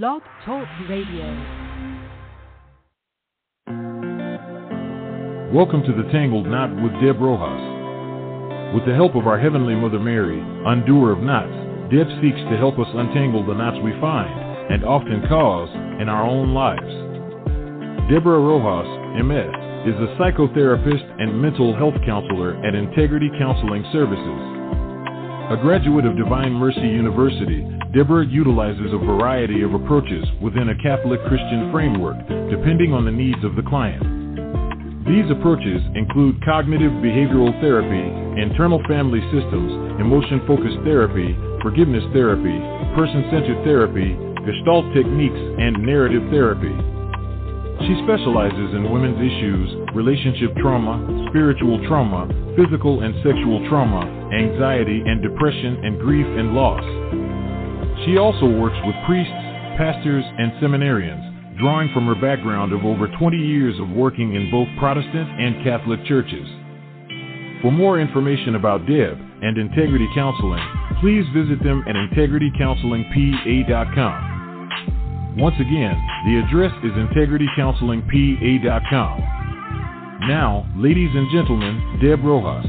Blog Talk Radio. Welcome to the Tangled Knot with Deb Rojas. With the help of our Heavenly Mother Mary, undoer of knots, Deb seeks to help us untangle the knots we find and often cause in our own lives. Deborah Rojas, MS, is a psychotherapist and mental health counselor at Integrity Counseling Services. A graduate of Divine Mercy University, Deborah utilizes a variety of approaches within a Catholic Christian framework, depending on the needs of the client. These approaches include cognitive behavioral therapy, internal family systems, emotion focused therapy, forgiveness therapy, person centered therapy, gestalt techniques, and narrative therapy. She specializes in women's issues, relationship trauma, spiritual trauma, physical and sexual trauma, anxiety and depression, and grief and loss. She also works with priests, pastors, and seminarians drawing from her background of over 20 years of working in both Protestant and Catholic churches. For more information about Deb and Integrity Counseling, please visit them at integritycounselingpa.com. Once again, the address is integritycounselingpa.com. Now, ladies and gentlemen, Deb Rojas.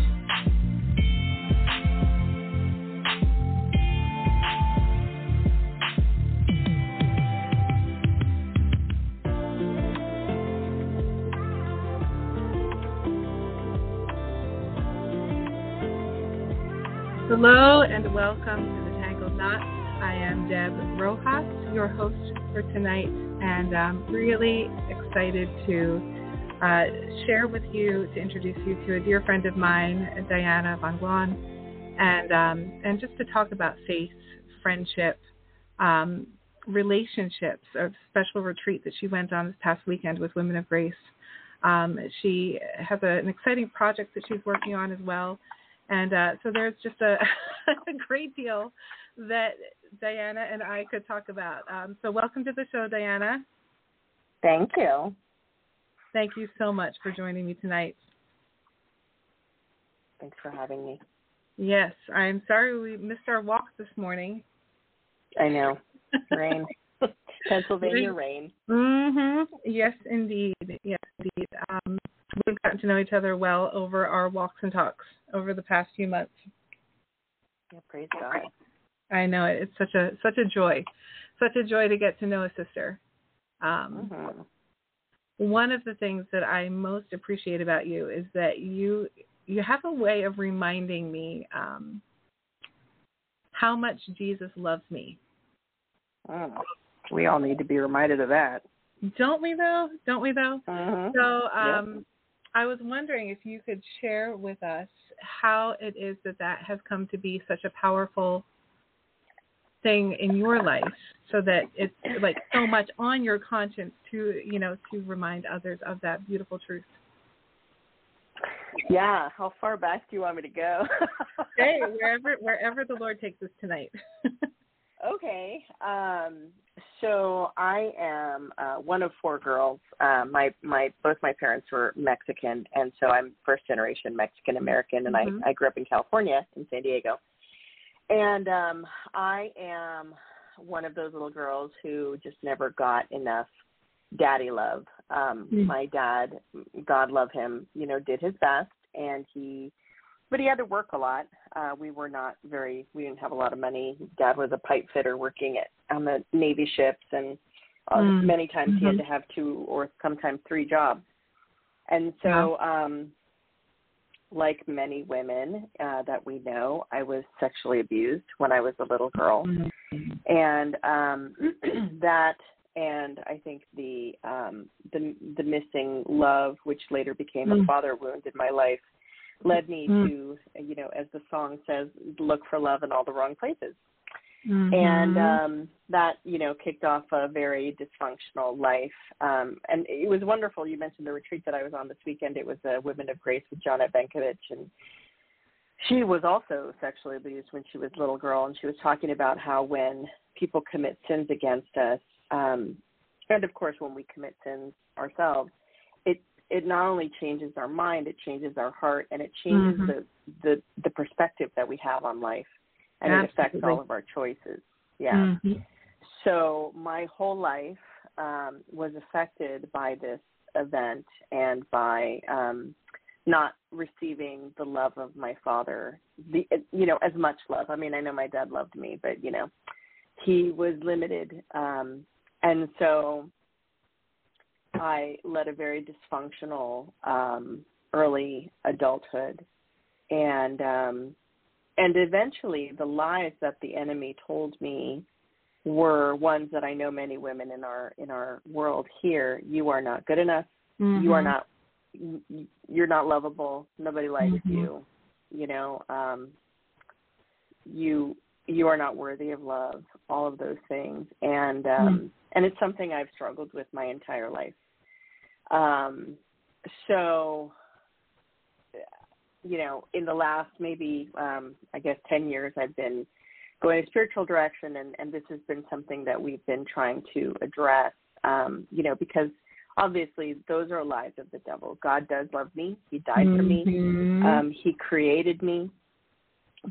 Hello and welcome to the Tangled Knot. I am Deb Rojas, your host for tonight, and I'm really excited to uh, share with you, to introduce you to a dear friend of mine, Diana von Glahn, and um, and just to talk about faith, friendship, um, relationships, a special retreat that she went on this past weekend with Women of Grace. Um, she has a, an exciting project that she's working on as well. And uh, so there's just a, a, great deal that Diana and I could talk about. Um, so welcome to the show, Diana. Thank you. Thank you so much for joining me tonight. Thanks for having me. Yes, I'm sorry we missed our walk this morning. I know. Rain. Pennsylvania rain. Mhm. Yes, indeed. Yes, indeed. Um, we've gotten to know each other well over our walks and talks over the past few months. Yeah, praise God. I know it. It's such a such a joy, such a joy to get to know a sister. Um, mm-hmm. One of the things that I most appreciate about you is that you you have a way of reminding me um, how much Jesus loves me. Mm. We all need to be reminded of that. Don't we though? Don't we though? Mm-hmm. So um, yep. I was wondering if you could share with us how it is that that has come to be such a powerful thing in your life so that it's like so much on your conscience to you know to remind others of that beautiful truth yeah how far back do you want me to go hey wherever wherever the lord takes us tonight okay um so I am uh, one of four girls. Uh, my my both my parents were Mexican, and so I'm first generation Mexican American, and mm-hmm. I I grew up in California in San Diego. And um, I am one of those little girls who just never got enough daddy love. Um, mm-hmm. My dad, God love him, you know, did his best, and he but he had to work a lot. Uh, we were not very, we didn't have a lot of money. Dad was a pipe fitter working at on the Navy ships, and uh, mm. many times mm-hmm. he had to have two or sometimes three jobs. And so, wow. um, like many women uh, that we know, I was sexually abused when I was a little girl, mm-hmm. and um, that and I think the um, the the missing love, which later became mm. a father wound in my life, led me mm. to, you know, as the song says, look for love in all the wrong places. Mm-hmm. And um, that, you know, kicked off a very dysfunctional life. Um, and it was wonderful. You mentioned the retreat that I was on this weekend. It was a Women of Grace with Johnnette Benkovic. And she was also sexually abused when she was a little girl. And she was talking about how when people commit sins against us, um, and of course, when we commit sins ourselves, it not only changes our mind, it changes our heart, and it changes mm-hmm. the, the the perspective that we have on life, and Absolutely. it affects all of our choices. Yeah. Mm-hmm. so my whole life um, was affected by this event and by um, not receiving the love of my father. The you know as much love. I mean, I know my dad loved me, but you know, he was limited, um, and so I led a very dysfunctional um, early adulthood, and um, and eventually the lies that the enemy told me were ones that I know many women in our in our world hear. You are not good enough. Mm-hmm. You are not. You're not lovable. Nobody likes Mhm. you. You know. Um, you you are not worthy of love. All of those things, and um, and it's something I've struggled with my entire life. Um, so you know, in the last maybe um, I guess ten years, I've been going a spiritual direction, and and this has been something that we've been trying to address. Um, you know, because obviously those are lies of the devil. God does love me; He died for me. Mhm. Um, he created me,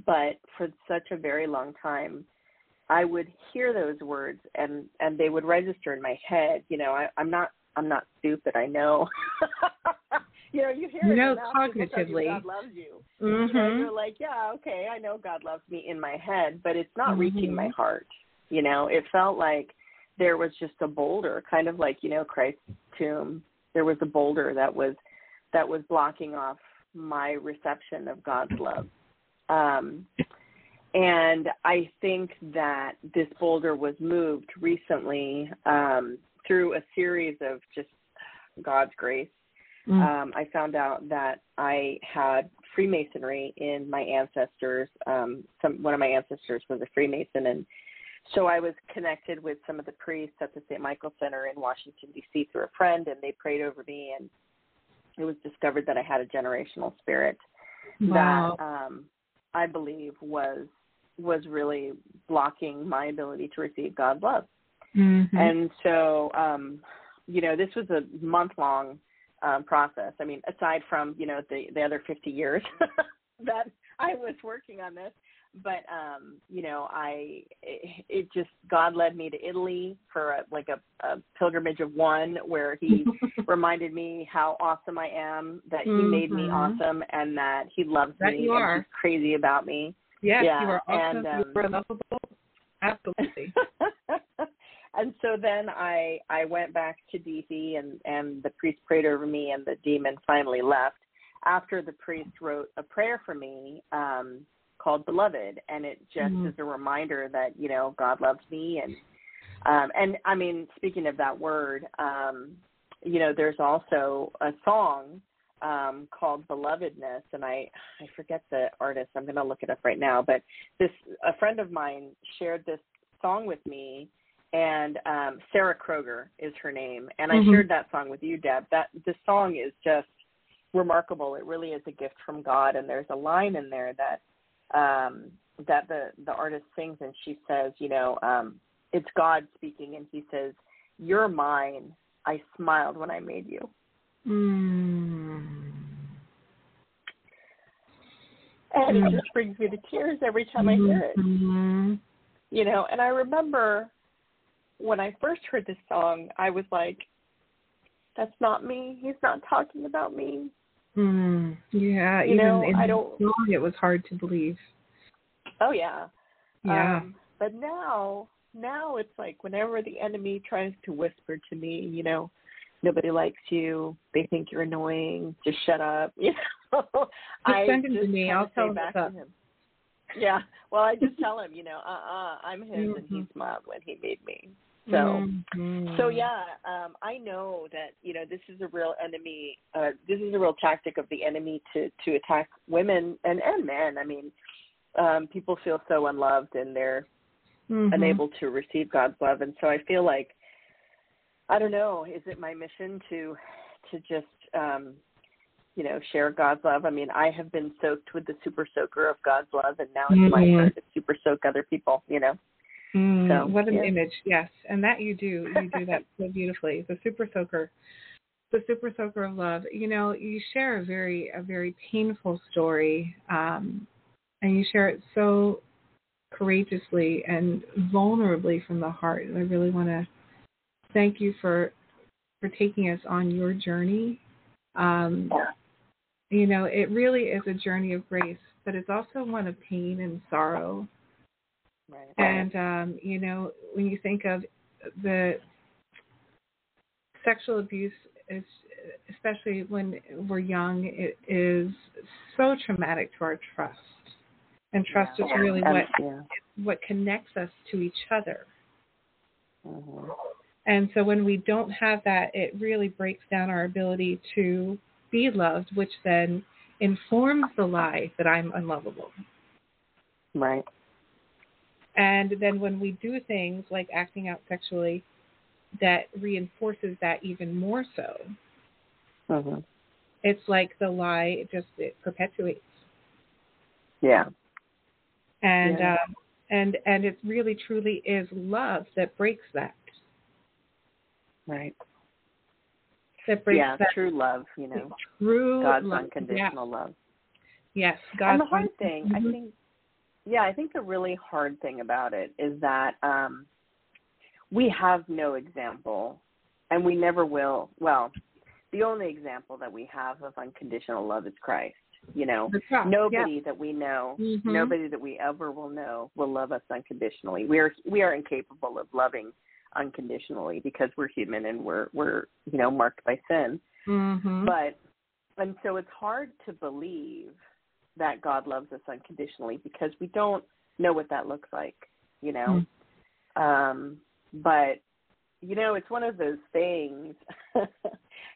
but for such a very long time, I would hear those words, and and they would register in my head. You know, I, I'm not I'm not stupid. I know. you know, you hear You it know enough, people you cognitively. God loves you. You know, Mhm. you're like, yeah, okay, I know God loves me in my head, but it's not Mhm. reaching my heart. You know, it felt like there was just a boulder, kind of like you know Christ's tomb. There was a boulder that was that was blocking off my reception of God's love. Um, and I think that this boulder was moved recently um, through a series of just God's grace Mm. um, I found out that I had Freemasonry in my ancestors. Um, some one of my ancestors was a Freemason, and so I was connected with some of the priests at the St. Michael Center in Washington D.C. through a friend, and they prayed over me, and it was discovered that I had a generational spirit wow. that um, I believe was was really blocking my ability to receive God's love. Mhm. And so, um, you know, this was a month long um, process. I mean, aside from you know the the other 50 years that I was working on this, but um, you know, I it, it just God led me to Italy for a, like a, a pilgrimage of one, where He reminded me how awesome I am, that He made me Mhm. awesome, and that He loves That me you and are. He's crazy about me. yes, yeah, you are awesome. and, um, you are lovable. Absolutely. and so then I I went back to DC and and the priest prayed over me and the demon finally left after the priest wrote a prayer for me um called beloved. And it just Mhm. is a reminder that you know God loves me. And um and I mean speaking of that word um you know there's also a song um called belovedness. And I I forget the artist. I'm going to look it up right now. But this a friend of mine shared this song with me and um Sarah Kroger is her name and I Mhm. shared that song with you Deb that the song is just remarkable it really is a gift from God and there's a line in there that um that the the artist sings and she says you know um it's God speaking and he says you're mine I smiled when I made you Mm. and it just brings me to tears every time I hear it Mhm. you know and i remember when i first heard this song i was like that's not me he's not talking about me Mm. Yeah, You even know, in I don't- song, it was hard to believe. oh yeah Yeah. um but now now it's like whenever the enemy tries to whisper to me you know nobody likes you they think you're annoying just shut up you know i send him to just me. I'll tell him back up. to him yeah well i just tell him you know uh uh i'm his and he Mhm. smiled when he made me so Mhm. So yeah, um, I know that you know this is a real enemy. Uh, this is a real tactic of the enemy to to attack women and and men. I mean, um, people feel so unloved and they're Mhm. unable to receive God's love, and so I feel like I don't know. Is it my mission to to just um, you know share God's love? I mean, I have been soaked with the super soaker of God's love, and now it's my Mhm. turn to super soak other people. You know. Mm, So, what an yeah. image, yes, and that you do. You do that so beautifully. The super soaker, the super soaker of love. You know, you share a very a very painful story, um, and you share it so courageously and vulnerably from the heart. And I really want to thank you for for taking us on your journey. Um, you know, it really is a journey of grace, but it's also one of pain and sorrow. Right. And um, you know, when you think of the sexual abuse, is, especially when we're young, it is so traumatic to our trust. And trust yeah. is really what yeah. what connects us to each other. Mm-hmm. And so when we don't have that, it really breaks down our ability to be loved, which then informs the lie that I'm unlovable. Right. And then when we do things like acting out sexually, that reinforces that even more so. Mm-hmm. It's like the lie it just it perpetuates. Yeah. And Yeah. um, and and it really truly is love that breaks that. Right. That breaks Yeah, that true love, you know. true God's love. unconditional love. Yes, yes and God's the hard thing, I Mhm. think, yeah, I think the really hard thing about it is that um, we have no example, and we never will. Well, the only example that we have of unconditional love is Christ. You know, cross, nobody that we know, Mhm. nobody that we ever will know will love us unconditionally. We are we are incapable of loving unconditionally because we're human and we're we're you know marked by sin. Mhm. But and so it's hard to believe that God loves us unconditionally because we don't know what that looks like, you know. Um but you know, it's one of those things.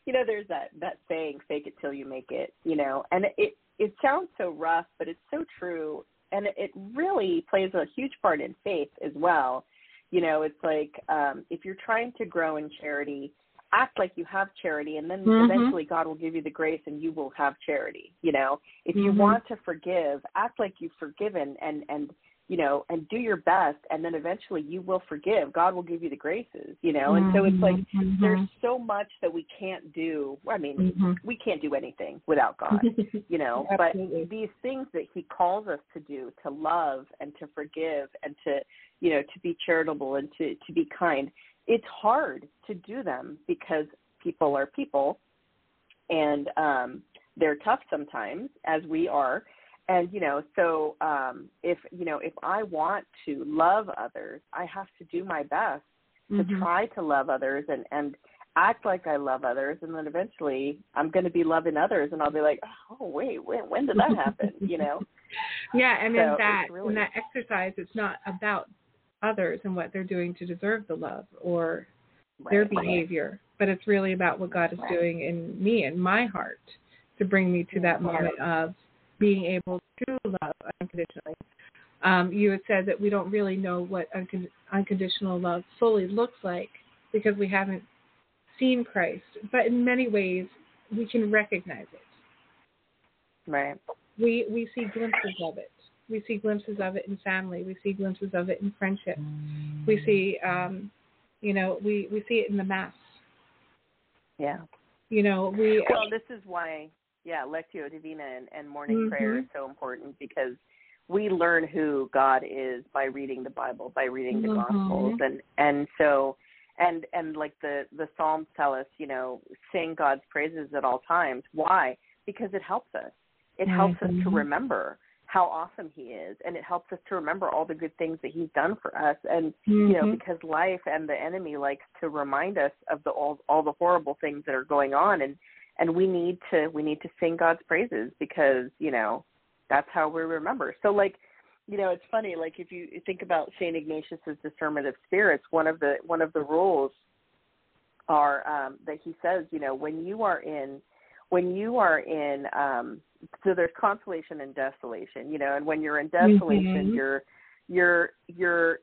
you know, there's that that saying, "Fake it till you make it." You know, and it it sounds so rough, but it's so true, and it really plays a huge part in faith as well. You know, it's like um, if you're trying to grow in charity, act like you have charity, and then Mhm. eventually God will give you the grace, and you will have charity. You know, if you Mhm. want to forgive, act like you've forgiven, and and you know, and do your best, and then eventually you will forgive. God will give you the graces, you know. And so it's like Mhm. there's so much that we can't do. I mean, Mhm. we can't do anything without God, you know. But these things that He calls us to do, to love and to forgive and to, you know, to be charitable and to to be kind, it's hard to do them because people are people, and um, they're tough sometimes, as we are. And you know so um if you know if i want to love others i have to do my best to Mhm. try to love others and and act like i love others. And then eventually i'm going to be loving others and i'll be like oh wait when when did that happen? You know? Yeah, and So in that really- in that exercise, it's not about others and what they're doing to deserve the love or their Right. behavior, but it's really about what God is Right. doing in me and my heart to bring me to that moment of being able to love unconditionally. Um, you had said that we don't really know what uncon- unconditional love fully looks like because we haven't seen Christ, but in many ways we can recognize it. right we we see glimpses of it. We see glimpses of it in family. We see glimpses of it in friendship. We see, um, you know, we we see it in the mass. yeah You know, we well this is why yeah lectio divina and, and morning prayer is so important because we learn who god is by reading the bible by reading the Mhm. gospels and and so and and like the the psalms tell us you know sing god's praises at all times why because it helps us it helps us to Mhm. remember how awesome he is and it helps us to remember all the good things that he's done for us. And you know Mhm. because life and the enemy likes to remind us of the all all the horrible things that are going on. And and we need to we need to sing God's praises because you know that's how we remember. So like you know it's funny like if you think about Saint Ignatius's discernment of spirits one of the one of the rules are um that he says you know when you are in when you are in um so there's consolation and desolation you know and when you're in desolation Mhm. you're you're you're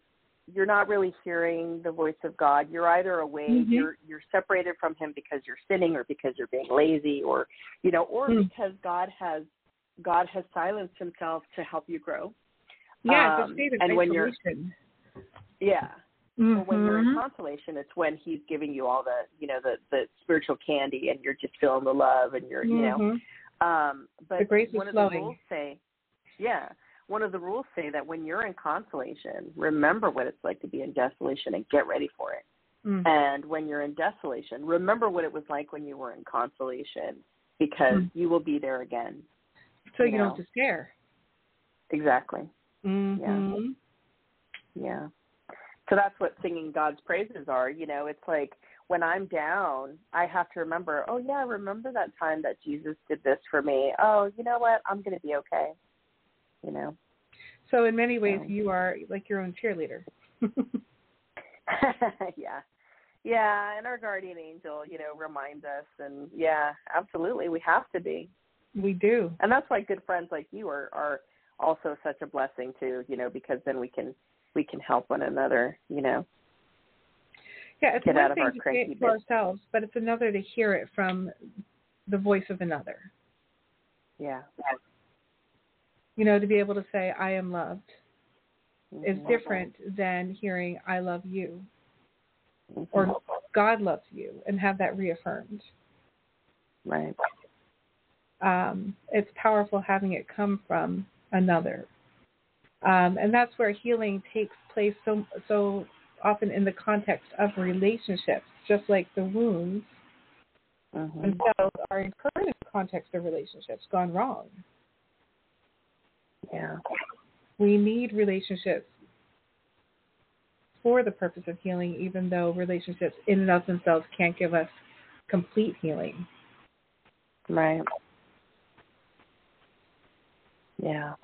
you're not really hearing the voice of God. You're either away, Mhm. you're you're separated from him because you're sinning or because you're being lazy or you know, or Mm. because God has God has silenced himself to help you grow. yeah, um, and when you're-. Yeah. Or when you're in Mhm. consolation, it's when he's giving you all the, you know, the the spiritual candy and you're just feeling the love and you're, you know, Mhm. Um, but The grace is one of flowing. the rules say, yeah, one of the rules say that when you're in consolation, remember what it's like to be in desolation and get ready for it. Mm. And when you're in desolation, remember what it was like when you were in consolation because Mm. you will be there again. so you know. don't despair. Exactly. Mm-hmm. Yeah. So that's what singing God's praises are. You know, it's like when I'm down, I have to remember, oh, yeah, remember that time that Jesus did this for me. Oh, you know what? I'm going to be okay. You know? So in many ways, So- you are like your own cheerleader. yeah. Yeah. And our guardian angel, you know, reminds us. And yeah, absolutely. We have to be. we do. And that's why good friends like you are, are also such a blessing too, you know, because then we can we can help one another, you know. Yeah, it's Get one out of thing our to say it to ourselves, but it's another to hear it from the voice of another. Yeah. You know, to be able to say "I am loved" is Mhm. different than hearing "I love you" Mhm. or "God loves you" and have that reaffirmed. right. um, it's powerful having it come from another. Um, and that's where healing takes place so so often in the context of relationships, just like the wounds Mhm. themselves are incurred in the context of relationships gone wrong. Yeah. We need relationships for the purpose of healing, even though relationships in and of themselves can't give us complete healing. Right. Yeah.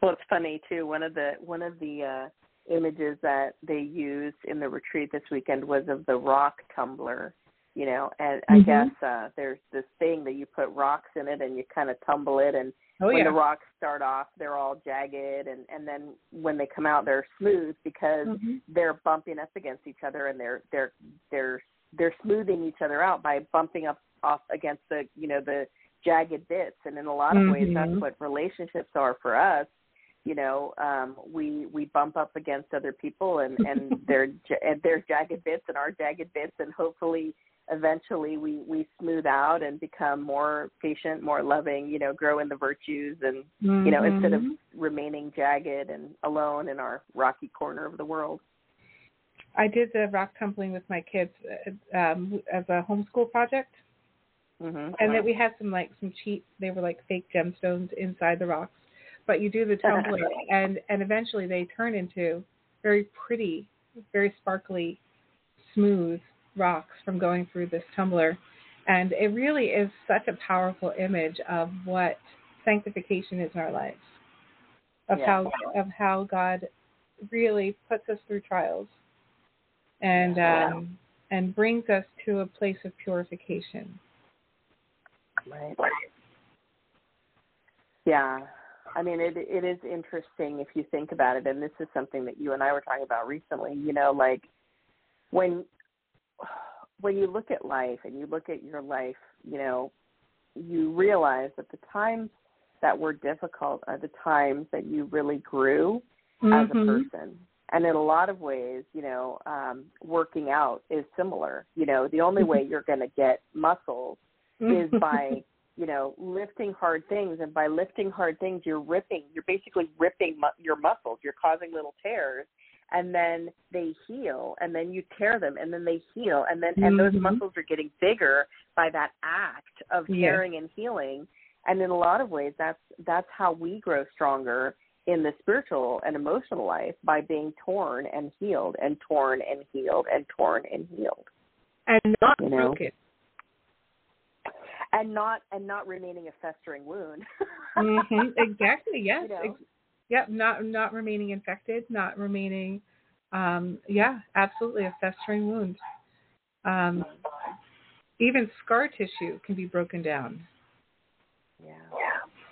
Well, it's funny too. One of the one of the uh images that they used in the retreat this weekend was of the rock tumbler. You know, and I Mhm. guess uh there's this thing that you put rocks in it and you kind of tumble it and Oh when yeah. the rocks start off they're all jagged and and then when they come out they're smooth because Mhm. they're bumping up against each other and they're they're they're they're smoothing each other out by bumping up off against the you know the jagged bits and in a lot of ways that's Mhm. what relationships are for us you know um we we bump up against other people and and their and their jagged bits and our jagged bits and hopefully eventually we we smooth out and become more patient more loving you know grow in the virtues and you know instead of Mhm. remaining jagged and alone in our rocky corner of the world I did the rock tumbling with my kids uh, um, as a homeschool project, mhm and then we had some like some cheap. They were like fake gemstones inside the rocks, but you do the tumbler, and and eventually they turn into very pretty, very sparkly, smooth rocks from going through this tumbler, and it really is such a powerful image of what sanctification is in our lives, of Yeah. how of how God really puts us through trials and Yeah. um, and brings us to a place of purification. Right. Yeah. I mean, it it is interesting if you think about it, and this is something that you and I were talking about recently. You know, like when when you look at life and you look at your life, you know, you realize that the times that were difficult are the times that you really grew as a Mhm. person. And in a lot of ways, you know, um, working out is similar. You know, the only way you're going to get muscles is by you know lifting hard things and by lifting hard things you're ripping you're basically ripping mu- your muscles you're causing little tears and then they heal and then you tear them and then they heal and then and those Mhm. muscles are getting bigger by that act of Yes. tearing and healing and in a lot of ways that's that's how we grow stronger in the spiritual and emotional life by being torn and healed and torn and healed and torn and healed and not You know? broken. And not and not remaining a festering wound. hmm Exactly. Yes. You know? Ex- yep. Not not remaining infected. Not remaining. Um, yeah. Absolutely. A festering wound. Um, even scar tissue can be broken down. Yeah.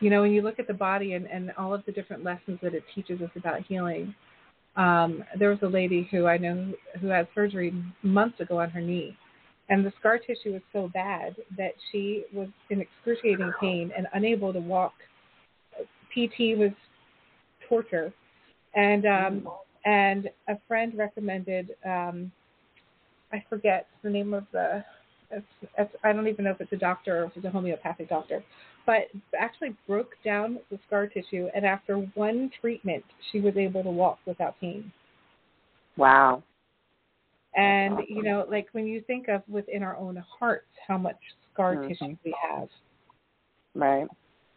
you know, when you look at the body and, and all of the different lessons that it teaches us about healing, um, there was a lady who I know who had surgery months ago on her knee, and the scar tissue was so bad that she was in excruciating pain and unable to walk. PT was torture, and um, and a friend recommended um, I forget the name of the it's, it's, I don't even know if it's a doctor or if it's a homeopathic doctor, but actually broke down the scar tissue, and after one treatment, she was able to walk without pain. Wow. And you know, like when you think of within our own hearts how much scar mm-hmm. tissue we have, right?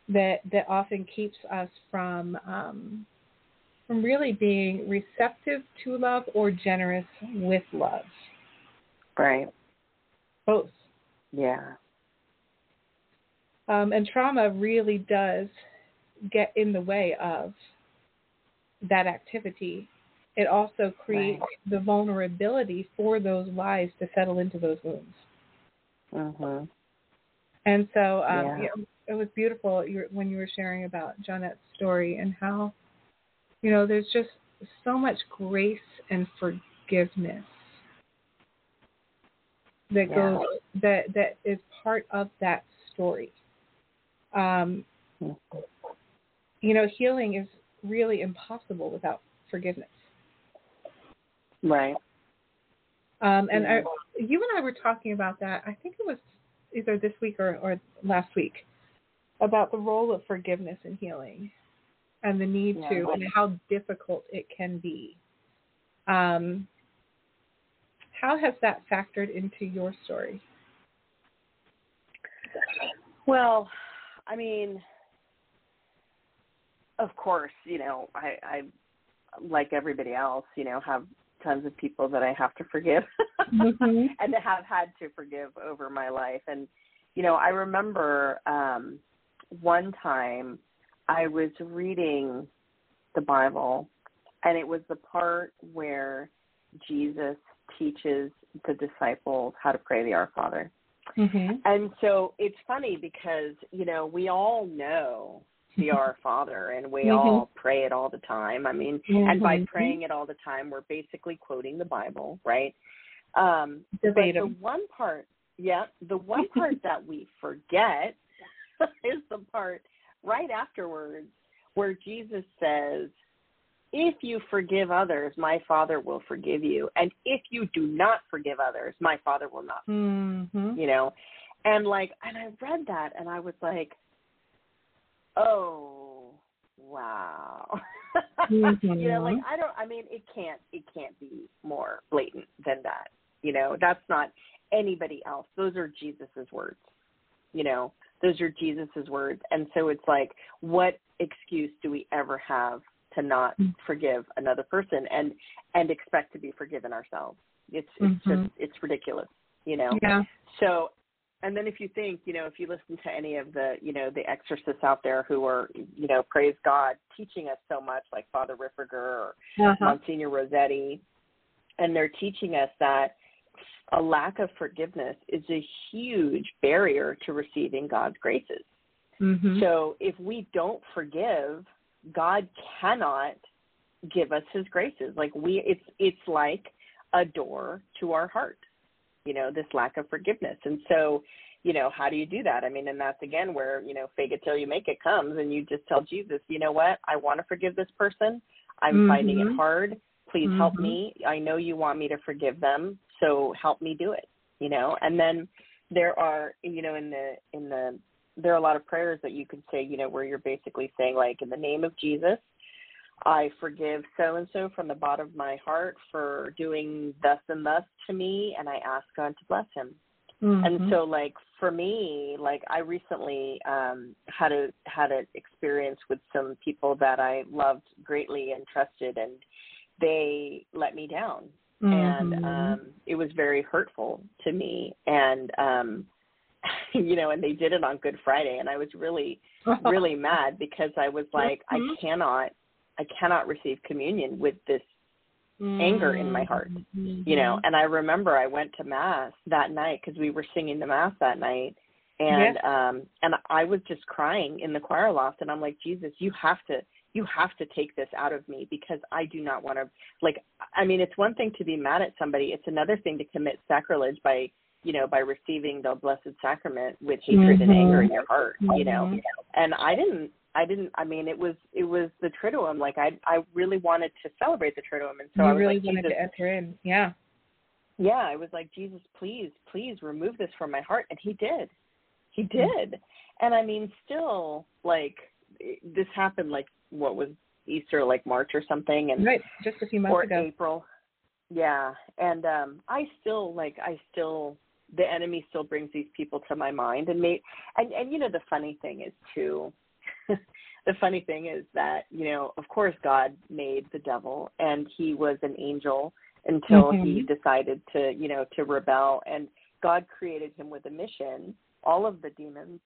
That that often keeps us from um, from really being receptive to love or generous with love. Right. Both. Yeah. Um, and trauma really does get in the way of that activity. It also creates right. the vulnerability for those lies to settle into those wounds. Mm-hmm. And so um, yeah. it was beautiful when you were sharing about Johnnette's story and how, you know, there's just so much grace and forgiveness that yeah. goes that that is part of that story. Um, you know, healing is really impossible without forgiveness. Right. Um, and I, you and I were talking about that. I think it was either this week or, or last week about the role of forgiveness in healing and the need yeah. to and how difficult it can be. Um, how has that factored into your story? Well, I mean, of course, you know, I, I like everybody else, you know, have tons of people that I have to forgive mm-hmm. and have had to forgive over my life. And, you know, I remember um one time I was reading the Bible and it was the part where Jesus teaches the disciples how to pray the Our Father. Mm-hmm. And so it's funny because, you know, we all know the Our Father and we mm-hmm. all pray it all the time. I mean, mm-hmm. and by praying it all the time, we're basically quoting the Bible, right? Um, but the one part, yeah, the one part that we forget is the part right afterwards where Jesus says, if you forgive others, my Father will forgive you. And if you do not forgive others, my Father will not. Mm-hmm. You know? And like, and I read that and I was like, oh, wow. Mm-hmm. you know, like I don't, I mean, it can't, it can't be more blatant than that. You know, that's not anybody else. Those are Jesus's words. You know, those are Jesus's words. And so it's like, what excuse do we ever have to not mm-hmm. forgive another person and and expect to be forgiven ourselves. It's it's mm-hmm. just it's ridiculous, you know. Yeah. So and then if you think, you know, if you listen to any of the, you know, the exorcists out there who are, you know, praise God, teaching us so much, like Father Ripperger or uh-huh. Monsignor Rossetti, and they're teaching us that a lack of forgiveness is a huge barrier to receiving God's graces. Mm-hmm. So if we don't forgive, God cannot give us his graces. Like we it's it's like a door to our heart. You know, this lack of forgiveness. And so, you know, how do you do that? I mean, and that's again where, you know, fake it till you make it comes and you just tell Jesus, you know what, I want to forgive this person. I'm mm-hmm. finding it hard. Please mm-hmm. help me. I know you want me to forgive them, so help me do it. You know, and then there are, you know, in the in the there are a lot of prayers that you could say, you know, where you're basically saying like in the name of Jesus, I forgive so and so from the bottom of my heart for doing thus and thus to me and I ask God to bless him. Mm-hmm. And so like for me, like I recently um had a had an experience with some people that I loved greatly and trusted and they let me down. Mm-hmm. And um it was very hurtful to me and um you know, and they did it on Good Friday, and I was really, really mad because I was like, mm-hmm. I cannot, I cannot receive communion with this mm-hmm. anger in my heart, mm-hmm. you know. And I remember I went to mass that night because we were singing the mass that night, and yeah. um, and I was just crying in the choir loft, and I'm like, Jesus, you have to. You have to take this out of me because I do not want to like I mean it's one thing to be mad at somebody it's another thing to commit sacrilege by you know, by receiving the blessed sacrament with hatred mm-hmm. and anger in your heart, mm-hmm. you know. And I didn't I didn't I mean it was it was the Triduum. Like I I really wanted to celebrate the Triduum and so you I really like, wanted to enter in. Yeah. yeah, I was like, Jesus, please, please remove this from my heart. And he did. He did. And I mean, still, like, this happened, like, what was Easter, like March or something? And right, just a few months or ago. April. Yeah. And um I still, like, I still, the enemy still brings these people to my mind. And, may, and, and you know, the funny thing is, too, the funny thing is that, you know, of course, God made the devil and he was an angel until Mhm. he decided to, you know, to rebel. And God created him with a mission. All of the demons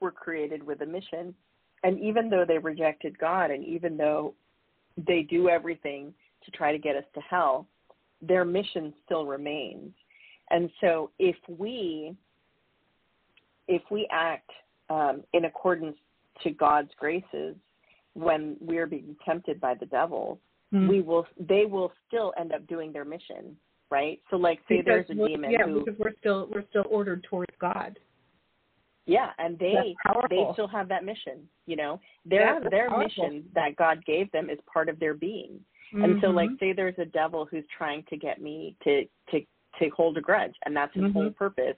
were created with a mission. And even though they rejected God and even though they do everything to try to get us to hell, their mission still remains. And so if we if we act um, in accordance to God's graces when we're being tempted by the devil, Mhm. we will they will still end up doing their mission right so like say Because there's a demon Yeah, who because we're still we're still ordered towards God. yeah and they they still have that mission you know their that's their powerful. mission that god gave them is part of their being and so like Mhm. say there's a devil who's trying to get me to to to hold a grudge and that's his Mhm. whole purpose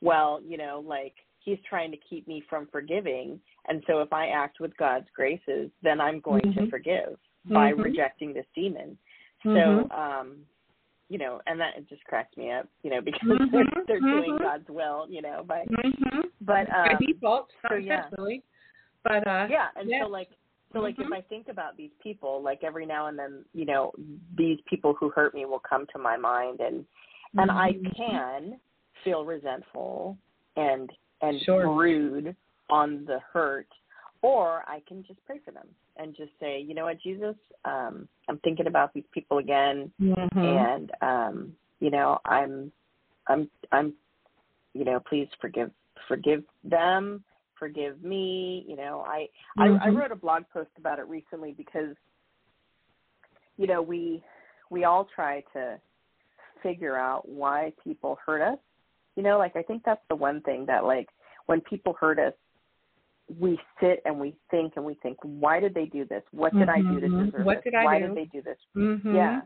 well you know like he's trying to keep me from forgiving and so if i act with god's graces then i'm going to Mhm. forgive by Mhm. rejecting this demon Mhm. So, um, you know, and that just cracks me up, you know, because Mhm, they're doing mhm. God's will, you know, by Mhm. but by um default, so, yeah. But uh yeah, and yeah. so like so like if Mhm. I think about these people, like every now and then, you know, these people who hurt me will come to my mind and and I can feel resentful and and Sure. rude on the hurt or I can just pray for them and just say, you know what, Jesus, um, I'm thinking about these people again Mhm. and um you know i'm i'm i'm you know please forgive forgive them forgive me you know i I, I Mhm. wrote a blog post about it recently because you know we we all try to figure out why people hurt us you know like i think that's the one thing that like when people hurt us we sit and we think and we think why did they do this what did i do to Mhm. deserve What this did I why do? did they do this Mhm. yeah.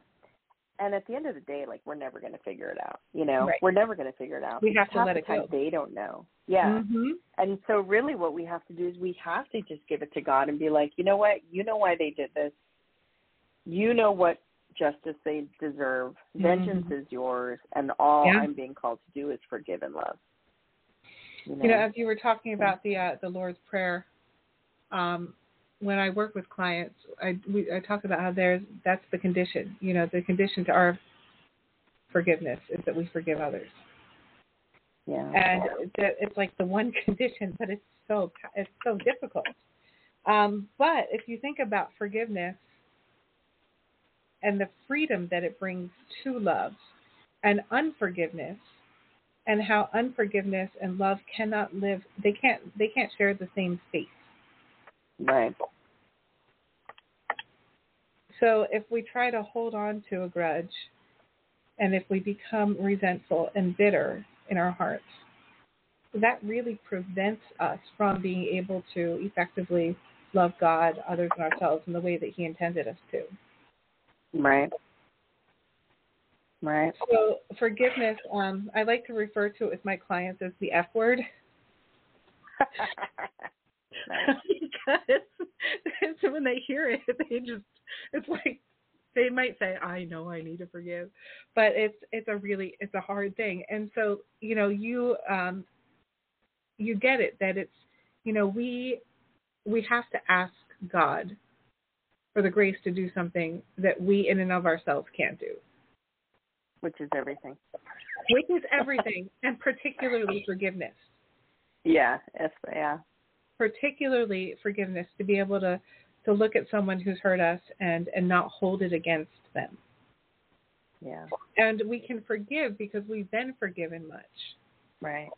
And at the end of the day, like we're never going to figure it out. You know, Right. we're never going to figure it out. We have to let it go. They don't know. Yeah. Mhm. And so really, what we have to do is we have to just give it to God and be like, you know what? You know why they did this. You know what justice they deserve. Vengeance Mhm. is yours, and all Yeah. I'm being called to do is forgive and love. You know. You know, as you were talking about the uh, the Lord's Prayer, um, when I work with clients, I we I talk about how there's that's the condition. You know, the condition to our forgiveness is that we forgive others, yeah. and it's like the one condition, but it's so it's so difficult. Um, but if you think about forgiveness and the freedom that it brings to love, and unforgiveness, and how unforgiveness and love cannot live they can't they can't share the same space. Right. So if we try to hold on to a grudge and if we become resentful and bitter in our hearts, that really prevents us from being able to effectively love God, others, and ourselves in the way that He intended us to. Right. Right. So forgiveness, um, I like to refer to it with my clients as the F word. Because so when they hear it, they just it's like they might say, "I know I need to forgive," but it's it's a really it's a hard thing, and so you know you um you get it that it's you know we we have to ask God for the grace to do something that we in and of ourselves can't do, Which is everything. which is everything, and particularly forgiveness. Yeah. Yes. Yeah. particularly forgiveness to be able to to look at someone who's hurt us and and not hold it against them Yeah. and we can forgive because we've been forgiven much Right.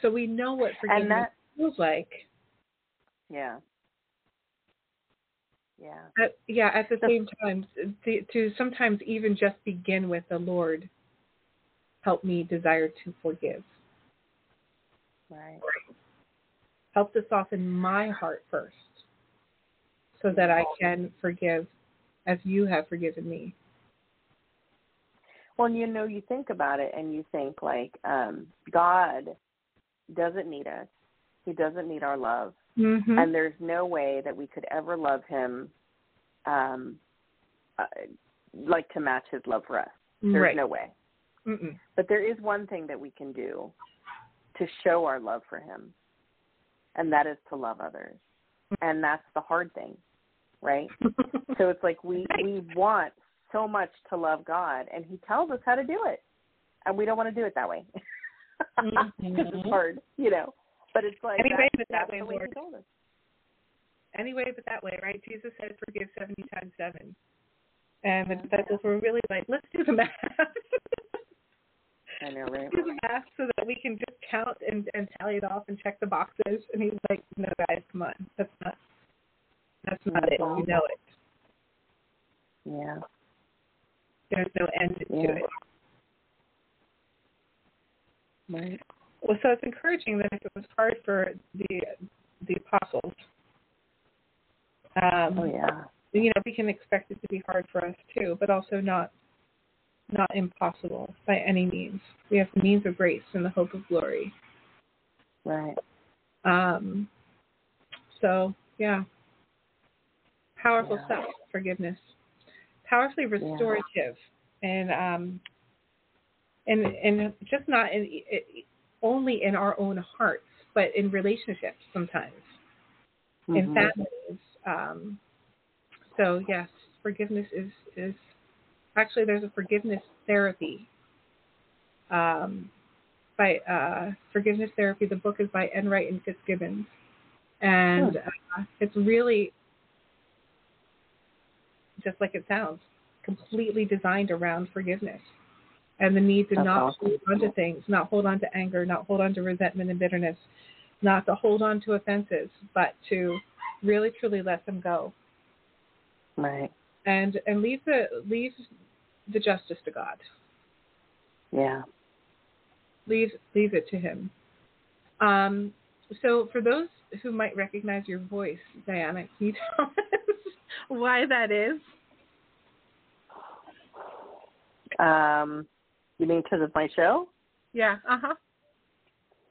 so we know what forgiveness that. feels like Yeah. Yeah. But yeah at the same time to, to sometimes even just begin with the lord help me desire to forgive Right. help to soften my heart first so that i can forgive as you have forgiven me Well, you know, you think about it and you think like um God doesn't need us. He doesn't need our love. Mm-hmm. And there's no way that we could ever love him um uh, like to match his love for us. There's right. no way. Mm-mm. But there is one thing that we can do to show our love for him. And that is to love others. And that's the hard thing, right? So it's like we we want so much to love God, and He tells us how to do it, and we don't want to do it that way because Mhm. it's hard, you know. But it's like Anyway, but that way, way Lord. Anyway, but that way, right? Jesus said, "Forgive seventy times seven. and the disciples were really like, "Let's do the math." I know, right? do the math so that we can just count and, and tally it off and check the boxes. And he's like, "No, guys, come on, that's not that's not it. You mm-hmm. know it. Yeah, There's no end to Yeah. it." right. Well, so it's encouraging that it was hard for the the apostles, um, Oh yeah, you know, we can expect it to be hard for us too, but also not not impossible by any means. We have the means of grace and the hope of glory. right. Um, so yeah, powerful Yeah. stuff. Forgiveness, powerfully restorative, yeah. and um, and and just not in it, only in our own hearts, but in relationships sometimes in Mhm. families. Um, so yes, forgiveness is is actually there's a forgiveness therapy. Um, by uh, forgiveness therapy, the book is by Enright and Fitzgibbons, and uh, it's really just like it sounds, completely designed around forgiveness and the need to That's not awesome. hold on to things, not hold on to anger, not hold on to resentment and bitterness, not to hold on to offenses, but to really truly let them go Right. and and leave the leave the justice to God. Yeah. Leave leave it to Him. Um, so for those who might recognize your voice, Diana, can you tell us why that is? Um, you mean because of my show? Yeah. Uh huh.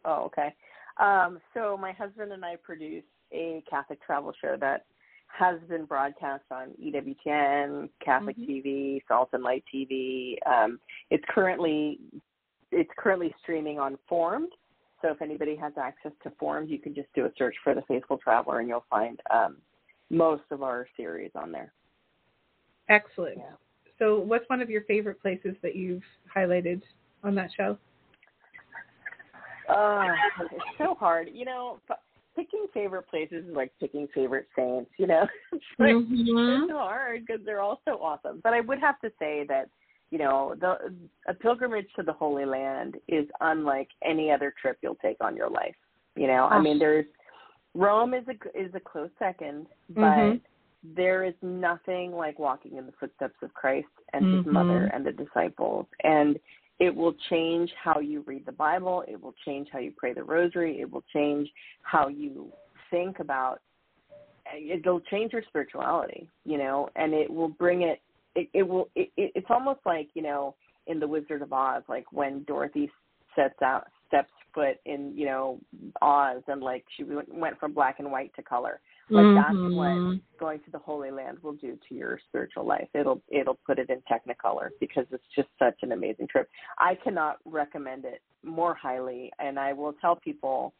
Oh, okay. Um, so my husband and I produce a Catholic travel show that has been broadcast on EWTN, Catholic Mhm. TV, Salt and Light TV. Um, it's currently it's currently streaming on Formed. So if anybody has access to Formed, you can just do a search for the Faithful Traveler, and you'll find um, most of our series on there. Excellent. Yeah. So, what's one of your favorite places that you've highlighted on that show? Uh, it's so hard. You know, picking favorite places is like picking favorite saints. You know, it's like Mm-hmm. it's so hard because they're all so awesome. But I would have to say that you know the a pilgrimage to the Holy Land is unlike any other trip you'll take on your life. You know, I mean, there's Rome is a is a close second, but Mhm. There is nothing like walking in the footsteps of Christ and his Mhm. mother and the disciples. And it will change how you read the Bible. It will change how you pray the rosary. It will change how you think about. It'll change your spirituality, you know, and it will bring it. It, it will. It, it, it's almost like you know in the Wizard of Oz, like when Dorothy sets out steps foot in you know Oz, and like she went, went from black and white to color. Like that's what going to the Holy Land will do to your spiritual life. It'll it'll put it in Technicolor because it's just such an amazing trip. I cannot recommend it more highly, and I will tell people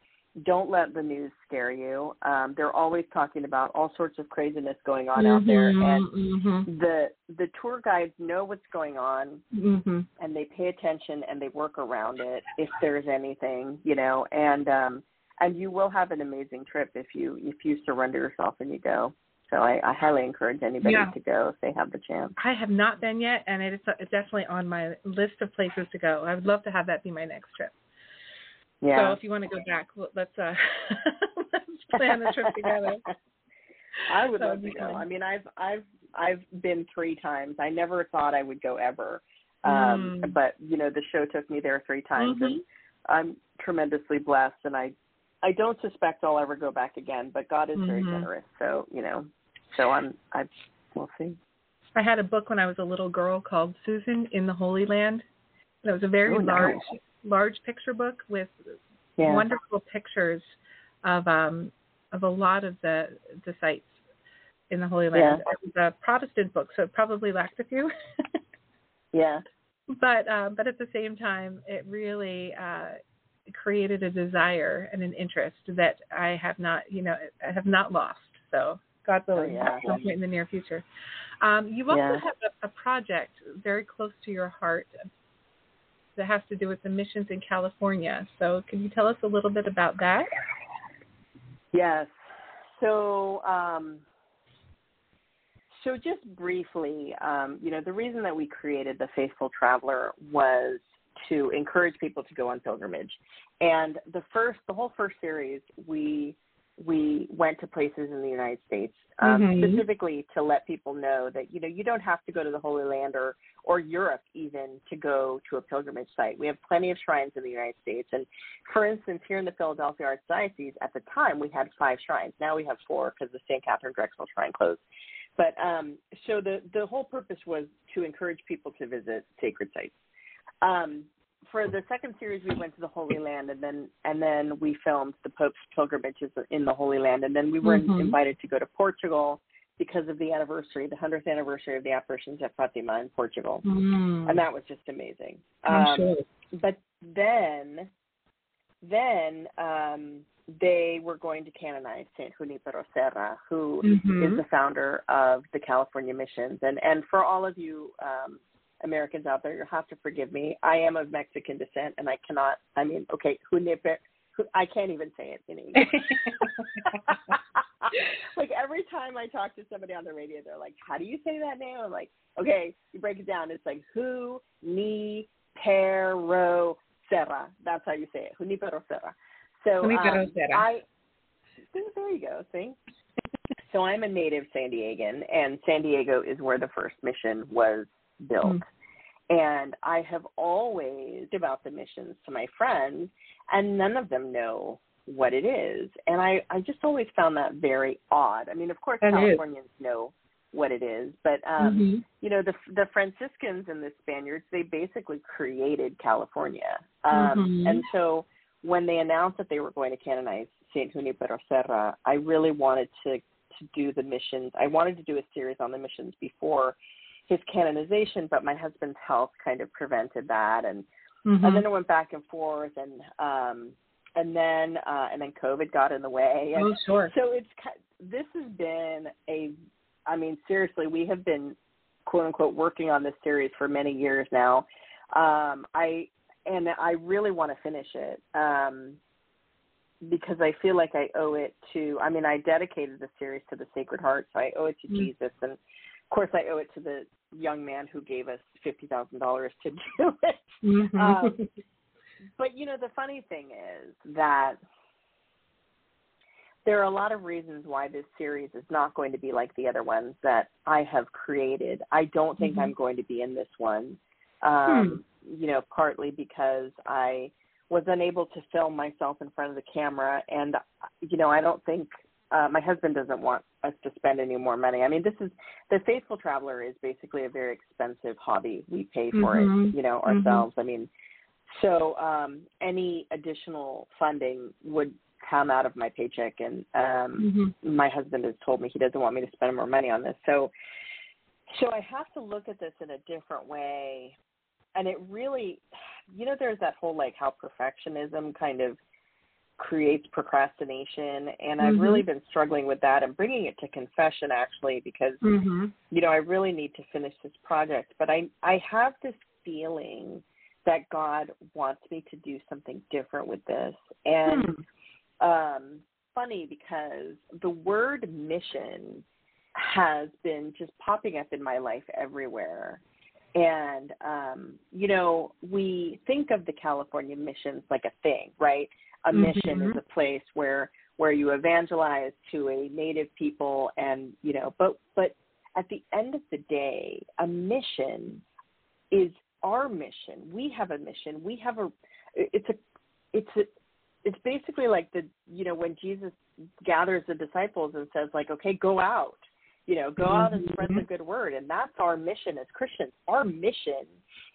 don't let the news scare you. Um, they're always talking about all sorts of craziness going on out there, and Mhm. the the tour guides know what's going on Mhm. and they pay attention and they work around it if there's anything, you know, and um and you will have an amazing trip if you if you surrender yourself and you go. So I, I highly encourage anybody Yeah. to go if they have the chance. I have not been yet, and it is it's definitely on my list of places to go. I would love to have that be my next trip. Yeah. So if you want to go back, let's uh let's plan a trip together. I would That love to go. fun. I mean I've I've I've been three times. I never thought I would go ever. Um Mm. but you know, the show took me there three times and Mhm. I'm tremendously blessed and I I don't suspect I'll ever go back again, but God is very Mhm. generous. So, you know, so I'm I we'll see. I had a book when I was a little girl called Susan in the Holy Land. And it was a very oh, large, nice. large picture book with yeah. wonderful pictures of um of a lot of the the sites in the Holy Land. Yeah. It was a Protestant book, so it probably lacked a few. yeah. But um, but at the same time, it really uh, created a desire and an interest that I have not, you know, I have not lost. So God willing, oh, yeah. at some point in the near future. Um, you also Yeah. have a, a project very close to your heart that has to do with the missions in California. So can you tell us a little bit about that? Yes. So, um, so just briefly, um, you know, the reason that we created the Faithful Traveler was to encourage people to go on pilgrimage. And the first, the whole first series, we we went to places in the United States um, Mhm. specifically to let people know that you know you don't have to go to the Holy Land or or Europe even to go to a pilgrimage site. We have plenty of shrines in the United States, and for instance, here in the Philadelphia Archdiocese, at the time we had five shrines. Now we have four because the St. Katharine Drexel Shrine closed. But um, so the the whole purpose was to encourage people to visit sacred sites. Um, for the second series, we went to the Holy Land, and then and then we filmed the Pope's pilgrimages in the Holy Land, and then we were Mhm. invited to go to Portugal because of the anniversary, the hundredth anniversary of the apparitions at Fatima in Portugal, Mm. and that was just amazing. I'm Um, sure. But then, then um, they were going to canonize Saint Junipero Serra, who is Mhm. the founder of the California Missions. And and for all of you um, Americans out there, you'll have to forgive me. I am of Mexican descent, and I cannot. I mean, okay, Juniper. I can't even say it in English. like every time I talk to somebody on the radio, they're like, "How do you say that name?" I'm like, "Okay, you break it down. It's like Hu Ni Pero Serra. That's how you say it. Junipero Serra. So um, I there you go. See. so I'm a native San Diegan, and San Diego is where the first mission was built. Mm. And I have always about the missions to my friends, and none of them know what it is. And I, I just always found that very odd. I mean, of course, That is. Californians know what it is, but um, Mhm. you know, the the Franciscans and the Spaniards, they basically created California. Um, Mhm. And so when they announced that they were going to canonize Saint Junipero Serra, I really wanted to to do the missions. I wanted to do a series on the missions before his canonization, but my husband's health kind of prevented that, and Mhm. and then it went back and forth, and um, and then uh, and then COVID got in the way, and oh, sure. so it's this has been a, I mean, seriously, we have been quote unquote working on this series for many years now. Um, I and I really want to finish it um, because I feel like I owe it to. I mean, I dedicated the series to the Sacred Heart, so I owe it to Mm. Jesus, and of course, I owe it to the young man who gave us fifty thousand dollars to do it. Mhm. Um, but you know, the funny thing is that there are a lot of reasons why this series is not going to be like the other ones that I have created. I don't think Mhm. I'm going to be in this one. Um, You know, partly because I was unable to film myself in front of the camera, and you know, I don't think uh, my husband doesn't want us to spend any more money. I mean, this is the Faithful Traveler is basically a very expensive hobby. We pay for Mhm. it, you know, Mhm. ourselves. I mean, so um, any additional funding would come out of my paycheck, and um, Mhm. my husband has told me he doesn't want me to spend more money on this. So, so I have to look at this in a different way, and it really, you know, there's that whole like how perfectionism kind of creates procrastination, and I've Mhm. really been struggling with that and bringing it to confession actually because Mhm. you know, I really need to finish this project, but I I have this feeling that God wants me to do something different with this. And um funny because the word mission has been just popping up in my life everywhere. And um, you know, we think of the California missions like a thing, right? A mission Mhm. is a place where where you evangelize to a native people and you know, but but at the end of the day, a mission is our mission. We have a mission. We have a it's a it's a it's basically like the you know when Jesus gathers the disciples and says like okay go out You know, go out and spread the good word. And that's our mission as Christians. Our mission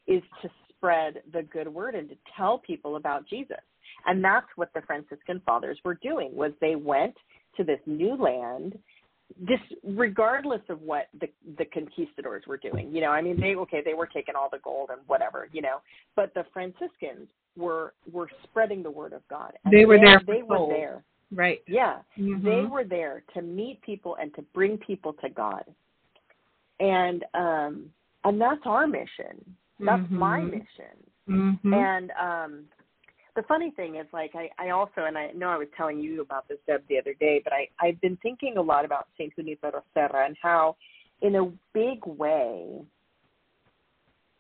is to spread the good word and to tell people about Jesus. And that's what the Franciscan fathers were doing was they went to this new land this regardless of what the the conquistadors were doing. You know i mean they okay they were taking all the gold and whatever you know but the franciscans were were spreading the word of god. And they were they, there they were there. Right. Yeah. Mm-hmm. they were there to meet people and to bring people to god. And um and that's our mission. That's mm-hmm. my mission. Mm-hmm. and um the funny thing is like I, I also and I know I was telling you about this Deb the other day, but I, I've been thinking a lot about Saint Junipero Serra and how in a big way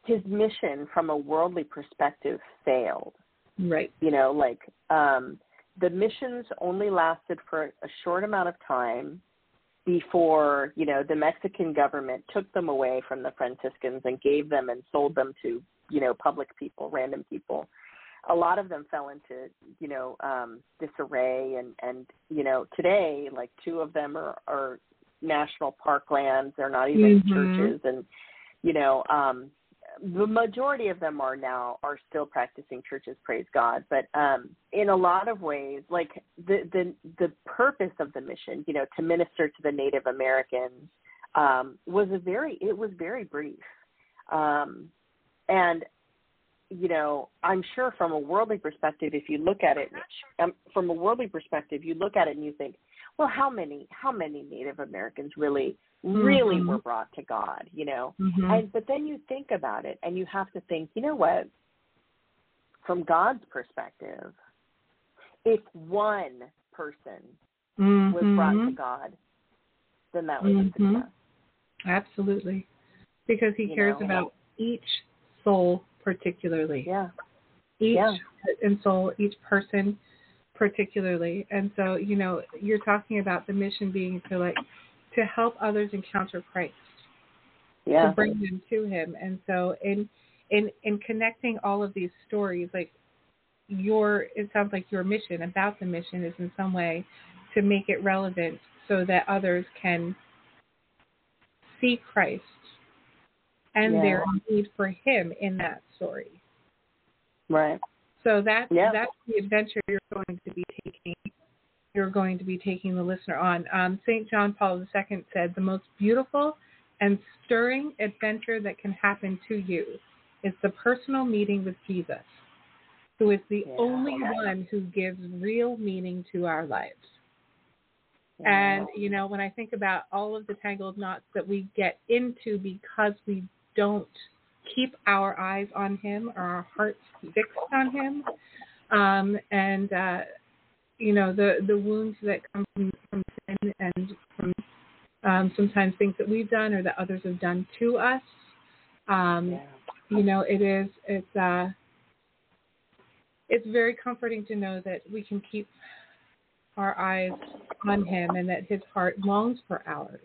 his mission from a worldly perspective failed. Right. You know, like um the missions only lasted for a short amount of time before, you know, the Mexican government took them away from the Franciscans and gave them and sold them to, you know, public people, random people a lot of them fell into you know um disarray and and you know today like two of them are are national park lands they're not even mm-hmm. churches. And you know um the majority of them are now are still practicing churches praise god. But um in a lot of ways like the the the purpose of the mission you know to minister to the native americans um was a very it was very brief. Um and you know, I'm sure from a worldly perspective, if you look at it um, from a worldly perspective, you look at it and you think, well, how many how many Native Americans really really mm-hmm. were brought to God, you know? Mm-hmm. And but then you think about it and you have to think, you know what? From God's perspective, if one person mm-hmm. was brought to God, then that was a Mm-hmm. success. Absolutely. Because he You cares know? about each soul particularly. Yeah. Each Yeah. and soul, each person particularly. And so, you know, you're talking about the mission being to like to help others encounter Christ. Yeah. To bring them to him. And so in in in connecting all of these stories, like your it sounds like your mission about the mission is in some way to make it relevant so that others can see Christ and Yeah. their need for him in that story. Right. So that Yeah. that's the adventure you're going to be taking. You're going to be taking the listener on. Um, St. John Paul II said, "The most beautiful and stirring adventure that can happen to you is the personal meeting with Jesus, who is the Yeah. only one who gives real meaning to our lives." And you know, when I think about all of the tangled knots that we get into because we don't keep our eyes on him or our hearts fixed on him, um, and uh, you know the the wounds that come from, from sin and from um, sometimes things that we've done or that others have done to us. Um, yeah. You know, it is it's uh, it's very comforting to know that we can keep our eyes on him and that his heart longs for ours.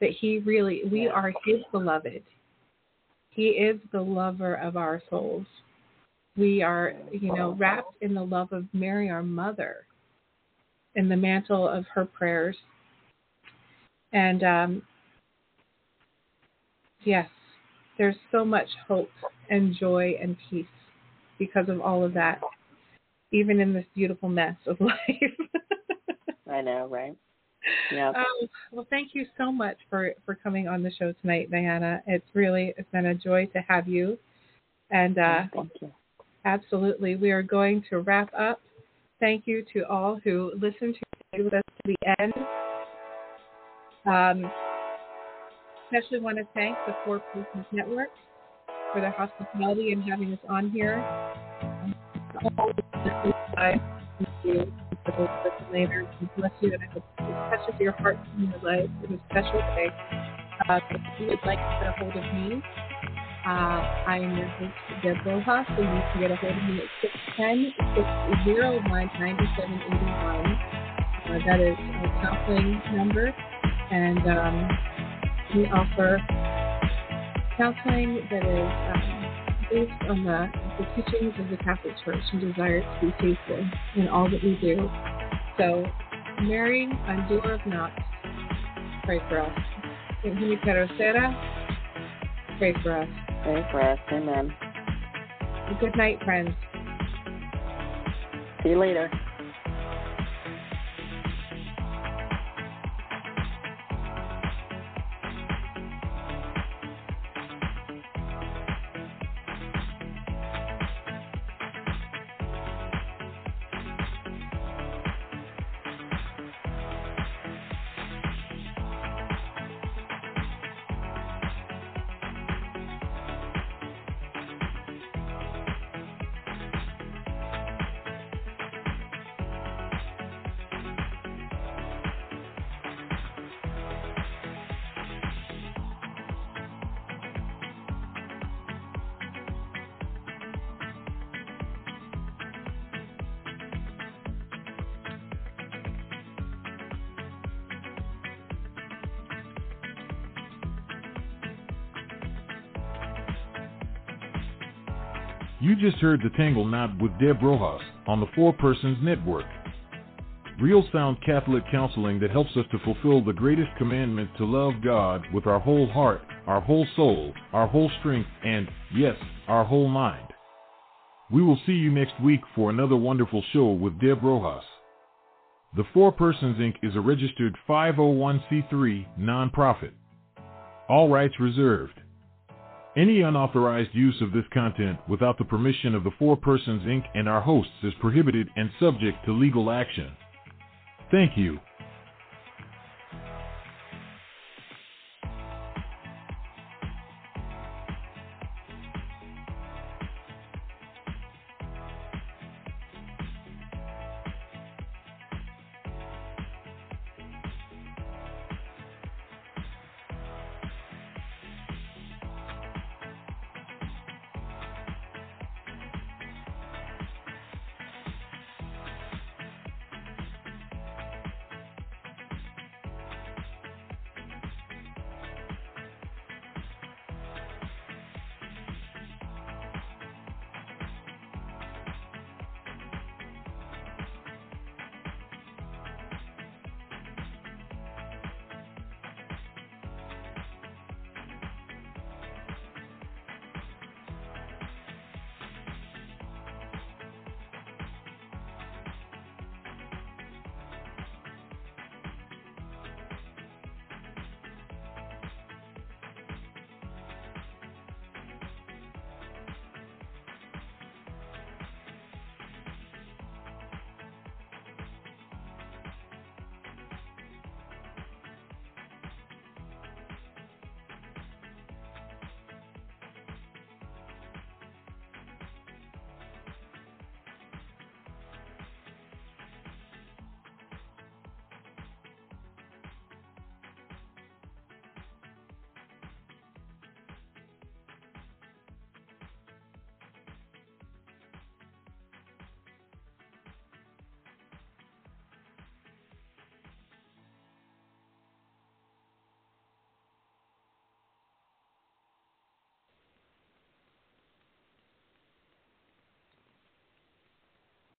That he really, we Yeah. are his beloved. He is the lover of our souls. We are, you know, wrapped in the love of Mary, our mother, in the mantle of her prayers. And um, yes, there's so much hope and joy and peace because of all of that, even in this beautiful mess of life. I know, right? Yeah. Um, well, thank you so much for, for coming on the show tonight, Diana. It's really it's been a joy to have you. And uh, Thank you. absolutely, we are going to wrap up. Thank you to all who listened to with us to the end. Um, especially want to thank the Four Persons Network for their hospitality and having us on here. Thank you that listen later. God bless you, and I hope it touches your heart and your life in a special way. Uh, if you would like to get a hold of me, uh, I am your host, Deb Rojas, so you can get a hold of me at 610 601 9781. Uh, that is a counseling number, and um, we offer counseling that is um, based on the, the teachings of the Catholic Church and desire to be faithful in all that we do. So, Mary, undoer of knots, pray for us. Pray for us. Pray for us. Amen. Good night, friends. See you later. You just heard The Tangle Knot with Deb Rojas on the Four Persons Network. Real sound Catholic counseling that helps us to fulfill the greatest commandment to love God with our whole heart, our whole soul, our whole strength, and, yes, our whole mind. We will see you next week for another wonderful show with Deb Rojas. The Four Persons Inc. is a registered 501c3 nonprofit. All rights reserved. Any unauthorized use of this content without the permission of the Four Persons Inc. and our hosts is prohibited and subject to legal action. Thank you.